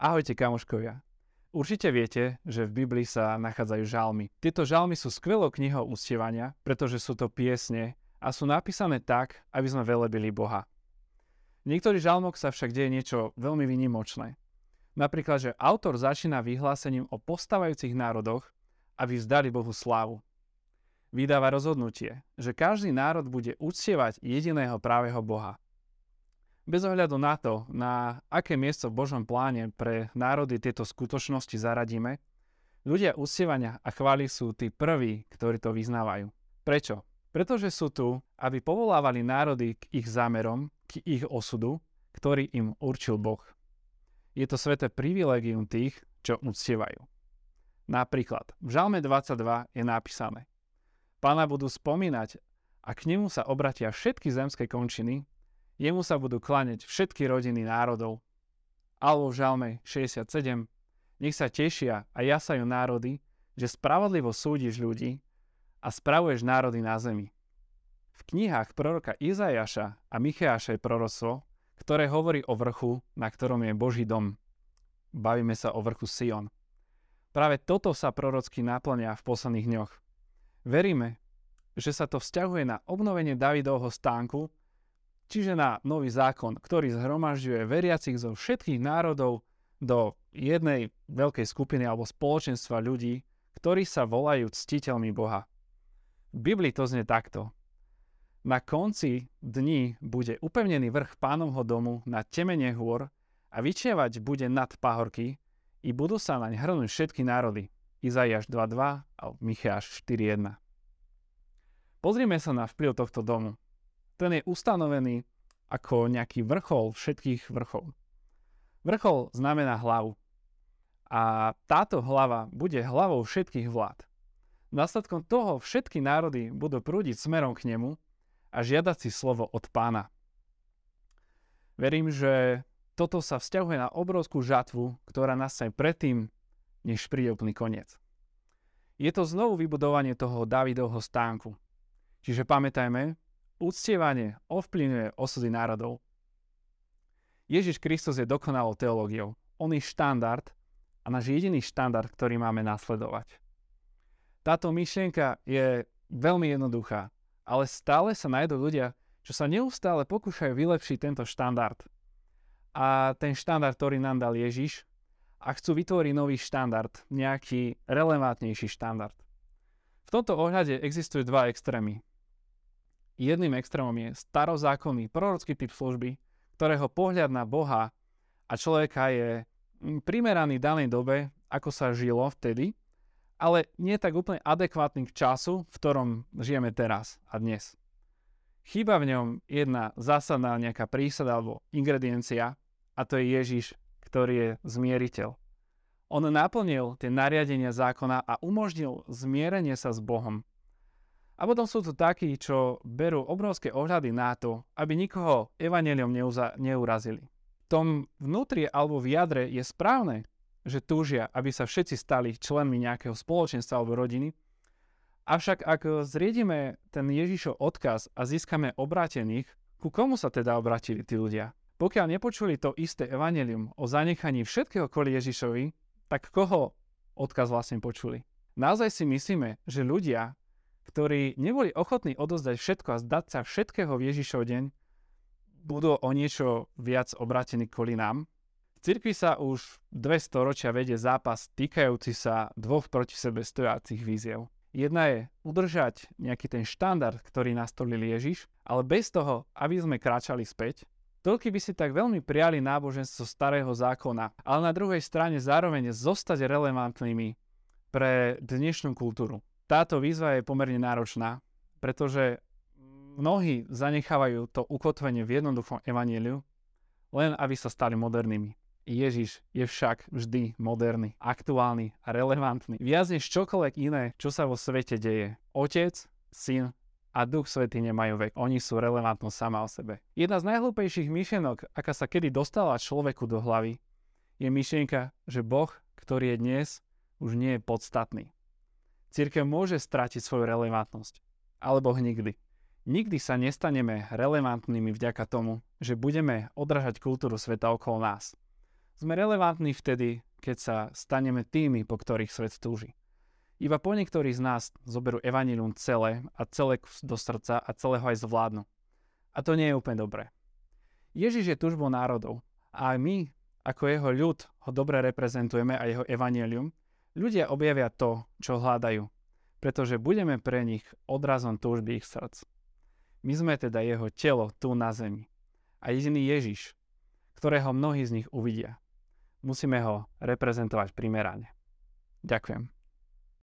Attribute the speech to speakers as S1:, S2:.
S1: Ahojte kamoškovia. Určite viete, že v Biblii sa nachádzajú žalmy. Tieto žalmy sú skvelou knihou uctievania, pretože sú to piesne a sú napísané tak, aby sme velebili Boha. V niektorých žalmoch sa však deje niečo veľmi vynimočné. Napríklad, že autor začína vyhlásením o postávajúcich národoch, aby vzdali Bohu slávu. Vydáva rozhodnutie, že každý národ bude uctievať jediného právého Boha. Bez ohľadu na to, na aké miesto v Božom pláne pre národy tieto skutočnosti zaradíme, ľudia usievania a chvály sú tí prví, ktorí to vyznávajú. Prečo? Pretože sú tu, aby povolávali národy k ich zámerom, k ich osudu, ktorý im určil Boh. Je to sveté privilegium tých, čo uctievajú. Napríklad v Žalme 22 je napísané Pána budú spomínať a k nemu sa obratia všetky zemské končiny Jemu sa budú klaneť všetky rodiny národov. Alebo v žalme 67. Nech sa tešia a jasajú národy, že spravodlivo súdiš ľudí a spravuješ národy na zemi. V knihách proroka Izajaša a Micheáša je proroctvo, ktoré hovorí o vrchu, na ktorom je Boží dom. Bavíme sa o vrchu Sion. Práve toto sa prorocky naplňa v posledných dňoch. Veríme, že sa to vzťahuje na obnovenie Davidovho stánku, čiže na nový zákon, ktorý zhromažďuje veriacich zo všetkých národov do jednej veľkej skupiny alebo spoločenstva ľudí, ktorí sa volajú ctiteľmi Boha. V Biblii to znie takto. Na konci dní bude upevnený vrch pánovho domu na temene hôr a vyčievať bude nad pahorky i budú sa naň hrnúť všetky národy. Izaiáš 2.2 a Micháš 4.1. Pozrime sa na vplyv tohto domu ten je ustanovený ako nejaký vrchol všetkých vrchov. Vrchol znamená hlavu. A táto hlava bude hlavou všetkých vlád. Následkom toho všetky národy budú prúdiť smerom k nemu a žiadať si slovo od pána. Verím, že toto sa vzťahuje na obrovskú žatvu, ktorá nastane predtým, než príde úplný koniec. Je to znovu vybudovanie toho Davidovho stánku. Čiže pamätajme, Úctievanie ovplyvňuje osudy národov. Ježiš Kristus je dokonalou teológiou. On je štandard a náš jediný štandard, ktorý máme nasledovať. Táto myšlienka je veľmi jednoduchá, ale stále sa nájdú ľudia, čo sa neustále pokúšajú vylepšiť tento štandard. A ten štandard, ktorý nám dal Ježiš, a chcú vytvoriť nový štandard, nejaký relevantnejší štandard. V tomto ohľade existujú dva extrémy. Jedným extrémom je starozákonný prorocký typ služby, ktorého pohľad na Boha a človeka je mm, primeraný danej dobe, ako sa žilo vtedy, ale nie tak úplne adekvátny k času, v ktorom žijeme teraz a dnes. Chýba v ňom jedna zásadná nejaká prísada alebo ingrediencia a to je Ježiš, ktorý je zmieriteľ. On naplnil tie nariadenia zákona a umožnil zmierenie sa s Bohom. A potom sú tu takí, čo berú obrovské ohľady na to, aby nikoho evaneliom neuza- neurazili. V tom vnútri alebo v jadre je správne, že túžia, aby sa všetci stali členmi nejakého spoločenstva alebo rodiny. Avšak ak zriedime ten Ježišov odkaz a získame obrátených, ku komu sa teda obratili tí ľudia? Pokiaľ nepočuli to isté evanelium o zanechaní všetkého kvôli Ježišovi, tak koho odkaz vlastne počuli? Naozaj si myslíme, že ľudia, ktorí neboli ochotní odozdať všetko a zdať sa všetkého v Ježišov deň, budú o niečo viac obratení kvôli nám. V cirkvi sa už dve storočia vedie zápas týkajúci sa dvoch proti sebe stojacich víziev. Jedna je udržať nejaký ten štandard, ktorý nastolil Ježiš, ale bez toho, aby sme kráčali späť. Toľky by si tak veľmi prijali náboženstvo starého zákona, ale na druhej strane zároveň zostať relevantnými pre dnešnú kultúru. Táto výzva je pomerne náročná, pretože mnohí zanechávajú to ukotvenie v jednoduchom evaníliu, len aby sa stali modernými. Ježiš je však vždy moderný, aktuálny a relevantný. Viac než čokoľvek iné, čo sa vo svete deje. Otec, syn a duch svety nemajú vek. Oni sú relevantnosť sama o sebe. Jedna z najhlúpejších myšlienok, aká sa kedy dostala človeku do hlavy, je myšlienka, že Boh, ktorý je dnes, už nie je podstatný. Církev môže stratiť svoju relevantnosť. Alebo nikdy. Nikdy sa nestaneme relevantnými vďaka tomu, že budeme odrážať kultúru sveta okolo nás. Sme relevantní vtedy, keď sa staneme tými, po ktorých svet túži. Iba po niektorí z nás zoberú evanilium celé a celé do srdca a celého aj zvládnu. A to nie je úplne dobré. Ježiš je tužbou národov a aj my, ako jeho ľud, ho dobre reprezentujeme a jeho evanilium, ľudia objavia to, čo hľadajú, pretože budeme pre nich odrazom túžby ich srdc. My sme teda jeho telo tu na zemi. A jediný Ježiš, ktorého mnohí z nich uvidia. Musíme ho reprezentovať primerane. Ďakujem.